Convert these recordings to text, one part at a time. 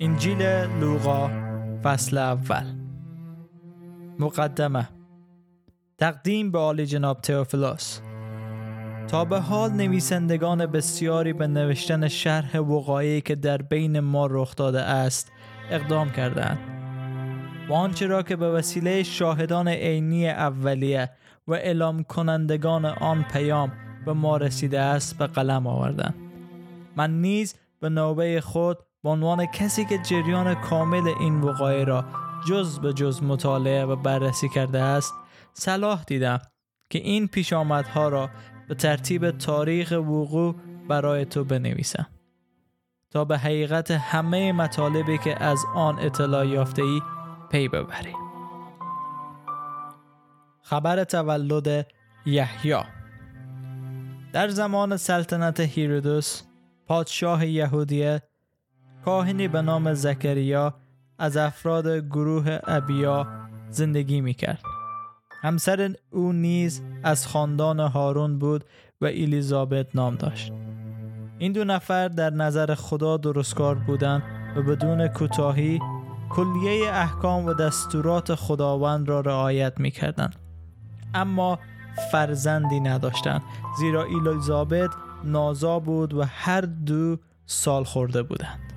انجیل لوقا فصل اول. مقدمه. تقدیم به عالی جناب تئوفیلوس تا به حال نویسندگان بسیاری به نوشتن شرح وقایعی که در بین ما رخ داده است اقدام کردند و آنچه را که به وسیله شاهدان عینی اولیه و اعلام کنندگان آن پیام به ما رسیده است به قلم آوردند. من نیز به نوبه خود به عنوان کسی که جریان کامل این وقایع را جز به جز مطالعه و بررسی کرده است صلاح دیدم که این پیشامدها را به ترتیب تاریخ وقوع برای تو بنویسم. تا به حقیقت همه مطالبی که از آن اطلاع یافته ای پی ببری. خبر تولد یحیی. در زمان سلطنت هیرودوس پادشاه یهودیه کاهنی به نام زکریا از افراد گروه ابیا زندگی می کرد. همسر او نیز از خاندان هارون بود و الیزابت نام داشت. این دو نفر در نظر خدا درستکار بودند و بدون کوتاهی کلیه احکام و دستورات خداوند را رعایت می کردن. اما فرزندی نداشتند زیرا الیزابت نازا بود و هر دو سال خورده بودند.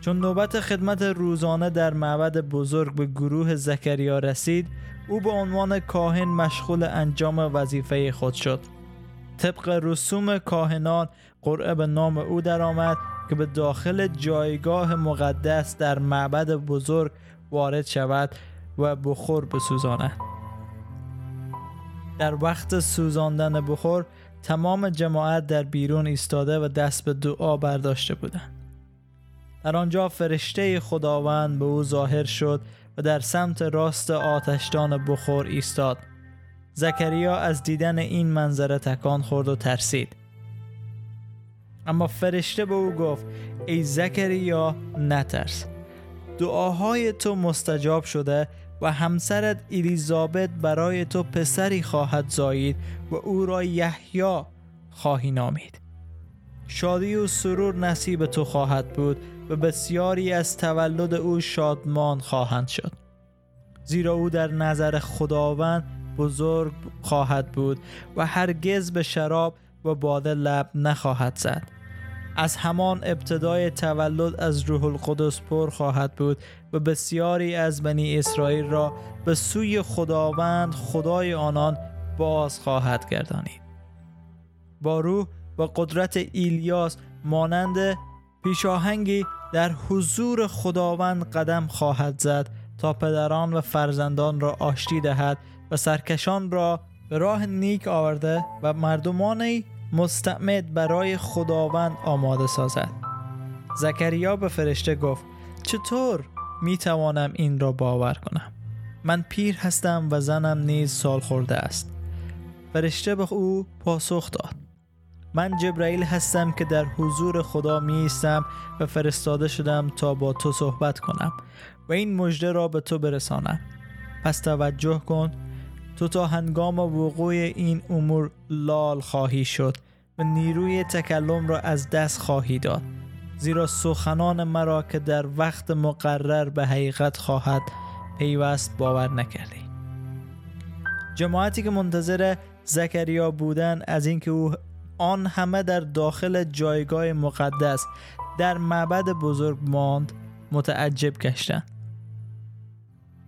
چون نوبت خدمت روزانه در معبد بزرگ به گروه زکریا رسید او به عنوان کاهن مشغول انجام وظیفه خود شد. طبق رسوم کاهنان قرعه به نام او درآمد که به داخل جایگاه مقدس در معبد بزرگ وارد شود و بخور بسوزاند. در وقت سوزاندن بخور تمام جماعت در بیرون ایستاده و دست به دعا برداشته بودند. در آنجا فرشته خداوند به او ظاهر شد و در سمت راست آتشدان بخور ایستاد. زکریا از دیدن این منظره تکان خورد و ترسید. اما فرشته به او گفت ای زکریا نترس. دعاهای تو مستجاب شده و همسرت الیزابت برای تو پسری خواهد زایید و او را یحیی خواهی نامید. شادی و سرور نصیب تو خواهد بود و بسیاری از تولد او شادمان خواهند شد. زیرا او در نظر خداوند بزرگ خواهد بود و هرگز به شراب و باده لب نخواهد زد. از همان ابتدای تولد از روح القدس پر خواهد بود و بسیاری از بنی اسرائیل را به سوی خداوند خدای آنان باز خواهد گردانید. با روح و قدرت ایلیاس مانند پیشاهنگی در حضور خداوند قدم خواهد زد تا پدران و فرزندان را آشتی دهد و سرکشان را به راه نیک آورده و مردمانی مستعمد برای خداوند آماده سازد. زکریا به فرشته گفت چطور می توانم این را باور کنم؟ من پیر هستم و زنم نیز سال خورده است. فرشته به او پاسخ داد. من جبرائیل هستم که در حضور خدا می ایستم و فرستاده شدم تا با تو صحبت کنم و این مژده را به تو برسانم. پس توجه کن تو تا هنگام وقوع این امور لال خواهی شد و نیروی تکلم را از دست خواهی داد. زیرا سخنان مرا که در وقت مقرر به حقیقت خواهد پیوست باور نکردی. جماعتی که منتظر زکریا بودن از اینکه او آن همه در داخل جایگاه مقدس در معبد بزرگ ماند متعجب گشتند.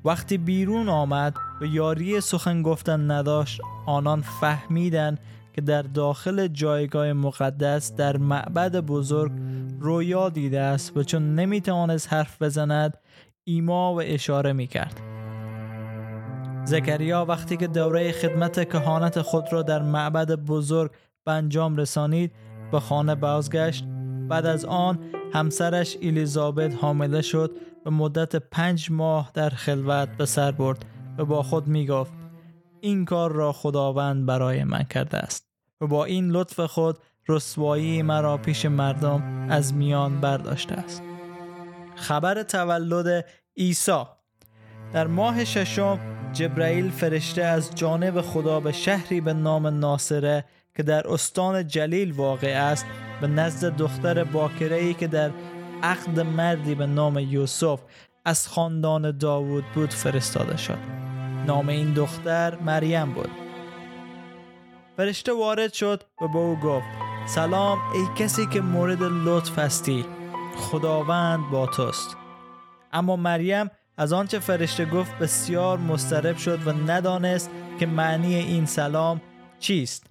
وقتی بیرون آمد و یاری سخن گفتن نداشت آنان فهمیدند که در داخل جایگاه مقدس در معبد بزرگ رویا دیده است و چون نمی‌توانست حرف بزند ایما و اشاره می‌کرد. زکریا وقتی که دوره خدمت کهانت خود را در معبد بزرگ به انجام رسانید به خانه بازگشت. بعد از آن همسرش الیزابت حامله شد و مدت پنج ماه در خلوت به سر برد و با خود می گفت این کار را خداوند برای من کرده است و با این لطف خود رسوایی مرا پیش مردم از میان برداشته است. خبر تولد عیسی. در ماه ششم جبرائیل فرشته از جانب خدا به شهری به نام ناصره که در استان جلیل واقع است به نزد دختر باکره ای که در عقد مردی به نام یوسف از خاندان داوود بود فرستاده شد. نام این دختر مریم بود. فرشته وارد شد و به او گفت سلام ای کسی که مورد لطف هستی خداوند با توست. اما مریم از آنچه فرشته گفت بسیار مسترب شد و ندانست که معنی این سلام چیست.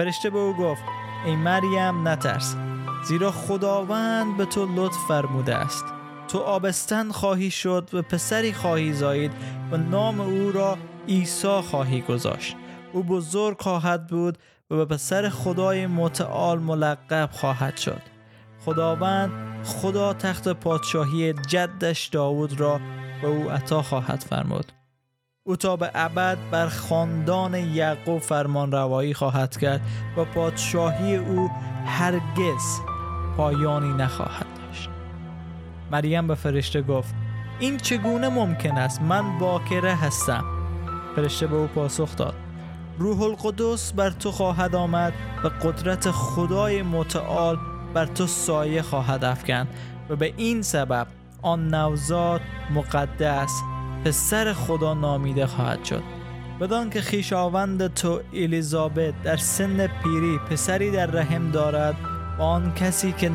فرشته به او گفت ای مریم نترس. زیرا خداوند به تو لطف فرموده است. تو آبستن خواهی شد و پسری خواهی زایید و نام او را عیسی خواهی گذاشت. او بزرگ خواهد بود و به پسر خدای متعال ملقب خواهد شد. خداوند خدا تخت پادشاهی جدش داوود را به او عطا خواهد فرمود. او تا به ابد بر خاندان یعقوب فرمان روایی خواهد کرد و پادشاهی او هرگز پایانی نخواهد داشت. مریم به فرشته گفت این چگونه ممکن است من باکره هستم؟ فرشته به او پاسخ داد روح القدس بر تو خواهد آمد و قدرت خدای متعال بر تو سایه خواهد افکن و به این سبب آن نوزاد مقدس پسر خدا نامیده خواهد شد. بدان که خیشاوند تو الیزابت در سن پیری پسری در رحم دارد و آن کسی که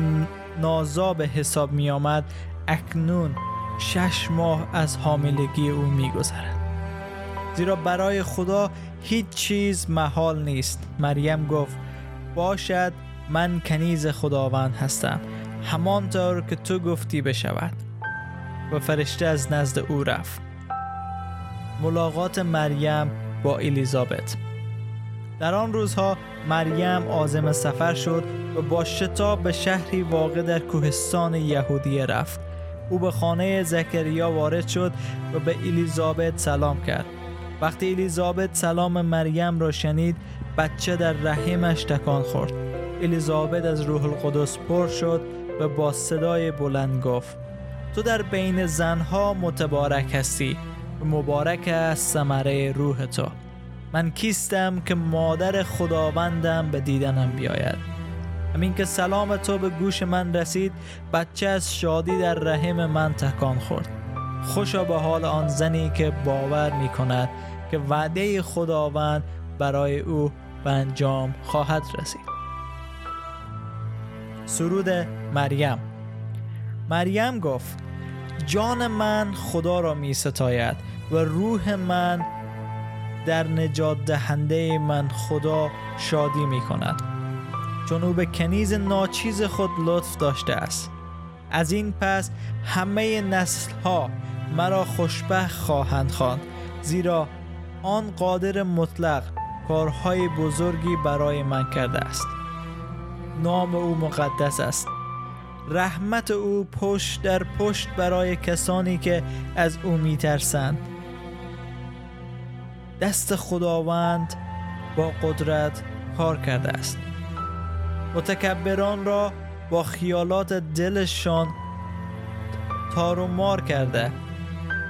نازا به حساب می آمد اکنون شش ماه از حاملگی او می گذرد. زیرا برای خدا هیچ چیز محال نیست. مریم گفت باشد من کنیز خداوند هستم. همانطور که تو گفتی بشود. و فرشته از نزد او رفت. ملاقات مریم با الیزابت. در آن روزها مریم آزم سفر شد و با شتاب به شهری واقع در کوهستان یهودیه رفت. او به خانه زکریا وارد شد و به الیزابت سلام کرد. وقتی الیزابت سلام مریم را شنید بچه در رحمش تکان خورد. الیزابت از روح القدس پر شد و با صدای بلند گفت تو در بین زنها متبارک هستی. مبارک است ثمره روح تو. من کیستم که مادر خداوندم به دیدنم بیاید. همین که سلام تو به گوش من رسید بچه از شادی در رحم من تکان خورد. خوشا به حال آن زنی که باور می کند که وعده خداوند برای او به انجام خواهد رسید. سرود مریم. مریم گفت جان من خدا را می ستاید و روح من در نجات دهنده من خدا شادی می کند. چون او به کنیز ناچیز خود لطف داشته است. از این پس همه نسل ها مرا خوشبخت خواهند خواند زیرا آن قادر مطلق کارهای بزرگی برای من کرده است. نام او مقدس است. رحمت او پشت در پشت برای کسانی که از او میترسند. دست خداوند با قدرت کار کرده است. متکبران را با خیالات دلشان تار و مار کرده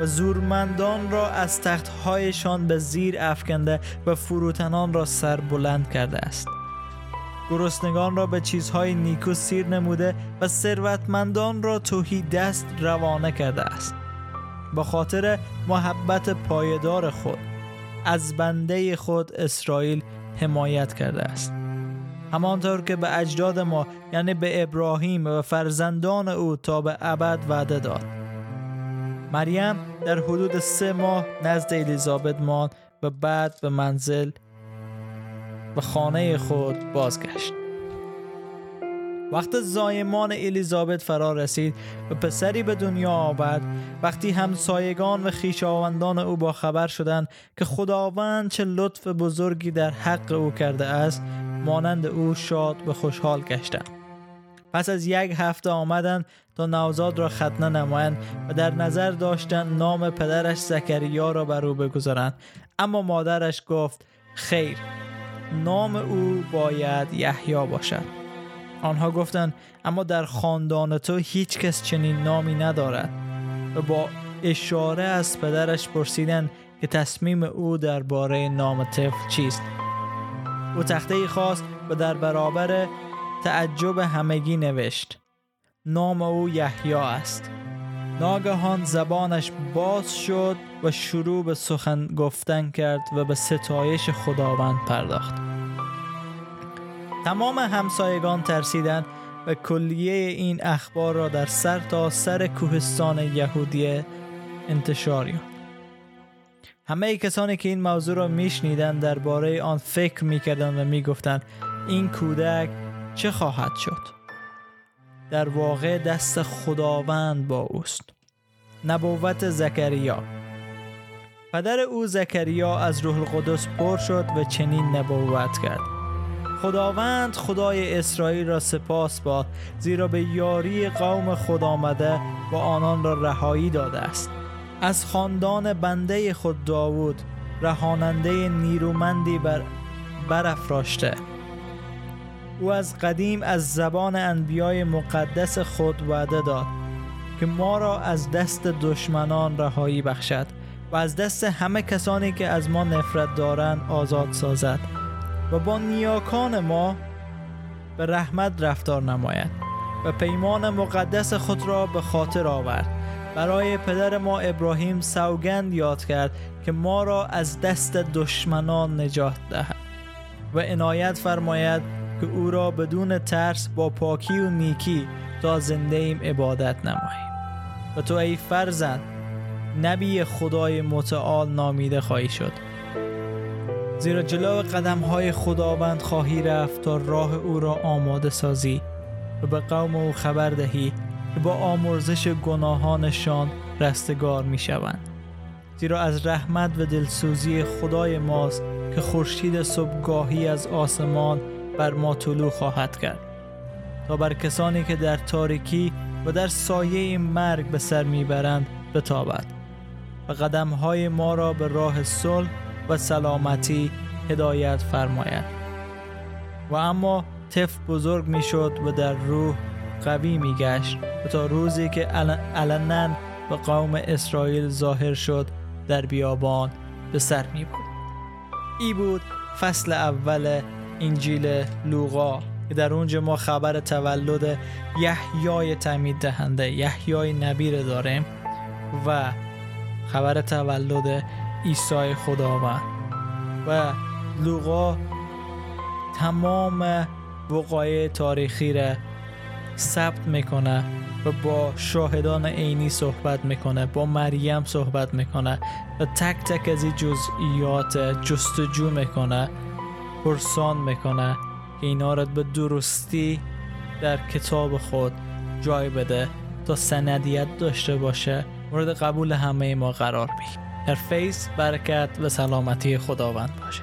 و زورمندان را از تختهایشان به زیر افکنده و فروتنان را سر بلند کرده است. گرسنگان را به چیزهای نیکو سیر نموده و ثروتمندان را توهی دست روانه کرده است. با خاطر محبت پایدار خود از بنده خود اسرائیل حمایت کرده است. همانطور که به اجداد ما یعنی به ابراهیم و فرزندان او تا به ابد وعده داد. مریم در حدود سه ماه نزد الیزابت ماند و بعد به منزل به خانه خود بازگشت. وقت زایمان الیزابت فرا رسید و پسری به دنیا آورد. وقتی همسایگان و خیشاوندان او با خبر شدند که خداوند چه لطف بزرگی در حق او کرده است مانند او شاد و خوشحال گشتند. پس از یک هفته آمدند تا نوزاد را ختنه نمایند و در نظر داشتند نام پدرش زکریا را بر او بگذارند. اما مادرش گفت خیر. نام او باید یحیی باشد. آنها گفتند اما در خاندان تو هیچ کس چنین نامی ندارد. و با اشاره از پدرش پرسیدند که تصمیم او درباره نام طفل چیست. او تخته خواست و در برابر تعجب همگی نوشت. نام او یحیی است. ناگهان زبانش باز شد و شروع به سخن گفتن کرد و به ستایش خداوند پرداخت. تمام همسایگان ترسیدند و کلیه این اخبار را در سر تا سر کوهستان یهودی انتشار یافت. همه کسانی که این موضوع را میشنیدند درباره آن فکر می‌کردند و می‌گفتند این کودک چه خواهد شد؟ در واقع دست خداوند با اوست. نبوت زکریا. پدر او زکریا از روح القدس پر شد و چنین نبوت کرد. خداوند خدای اسرائیل را سپاس باد زیرا به یاری قوم خود آمده و آنان را رهایی داده است. از خاندان بنده خود داوود رهاننده نیرومندی بر برافراشته. او از قدیم از زبان انبیای مقدس خود وعده داد که ما را از دست دشمنان رهایی بخشد و از دست همه کسانی که از ما نفرت دارند آزاد سازد و با نیاکان ما به رحمت رفتار نماید و پیمان مقدس خود را به خاطر آورد. برای پدر ما ابراهیم سوگند یاد کرد که ما را از دست دشمنان نجات دهد و عنایت فرماید که او را بدون ترس با پاکی و نیکی تا زنده ایم عبادت نماییم و تو ای فرزند نبی خدای متعال نامیده خواهی شد زیرا جلو قدم های خداوند خواهی رفت تا راه او را آماده سازی و به قوم او خبر دهی که با آمرزش گناهانشان رستگار می شوند. زیرا از رحمت و دلسوزی خدای ماست که خورشید صبحگاهی از آسمان بر ما طلوع خواهد کرد. تا بر کسانی که در تاریکی و در سایه مرگ به سر می‌برند بتابد و قدمهای ما را به راه صلح و سلامتی هدایت فرماید. و اما طفل بزرگ می‌شد و در روح قوی میگشت و تا روزی که علنا به قوم اسرائیل ظاهر شد در بیابان به سر می بود ای بود فصل اول انجیل لوقا. که در اونجا ما خبر تولد یحیای تعمید دهنده یحیای نبی داریم و خبر تولد عیسی خداوند. و لوقا تمام وقایع تاریخی را ثبت می‌کنه و با شاهدان عینی صحبت می‌کنه با مریم صحبت می‌کنه و تک تک از این جزئیات جستجو می‌کنه. پرسان می‌کنه که اینا را به درستی در کتاب خود جای بده تا سندیت داشته باشه. مورد قبول همه ما قرار بگیره در فیض برکت و سلامتی خداوند باشه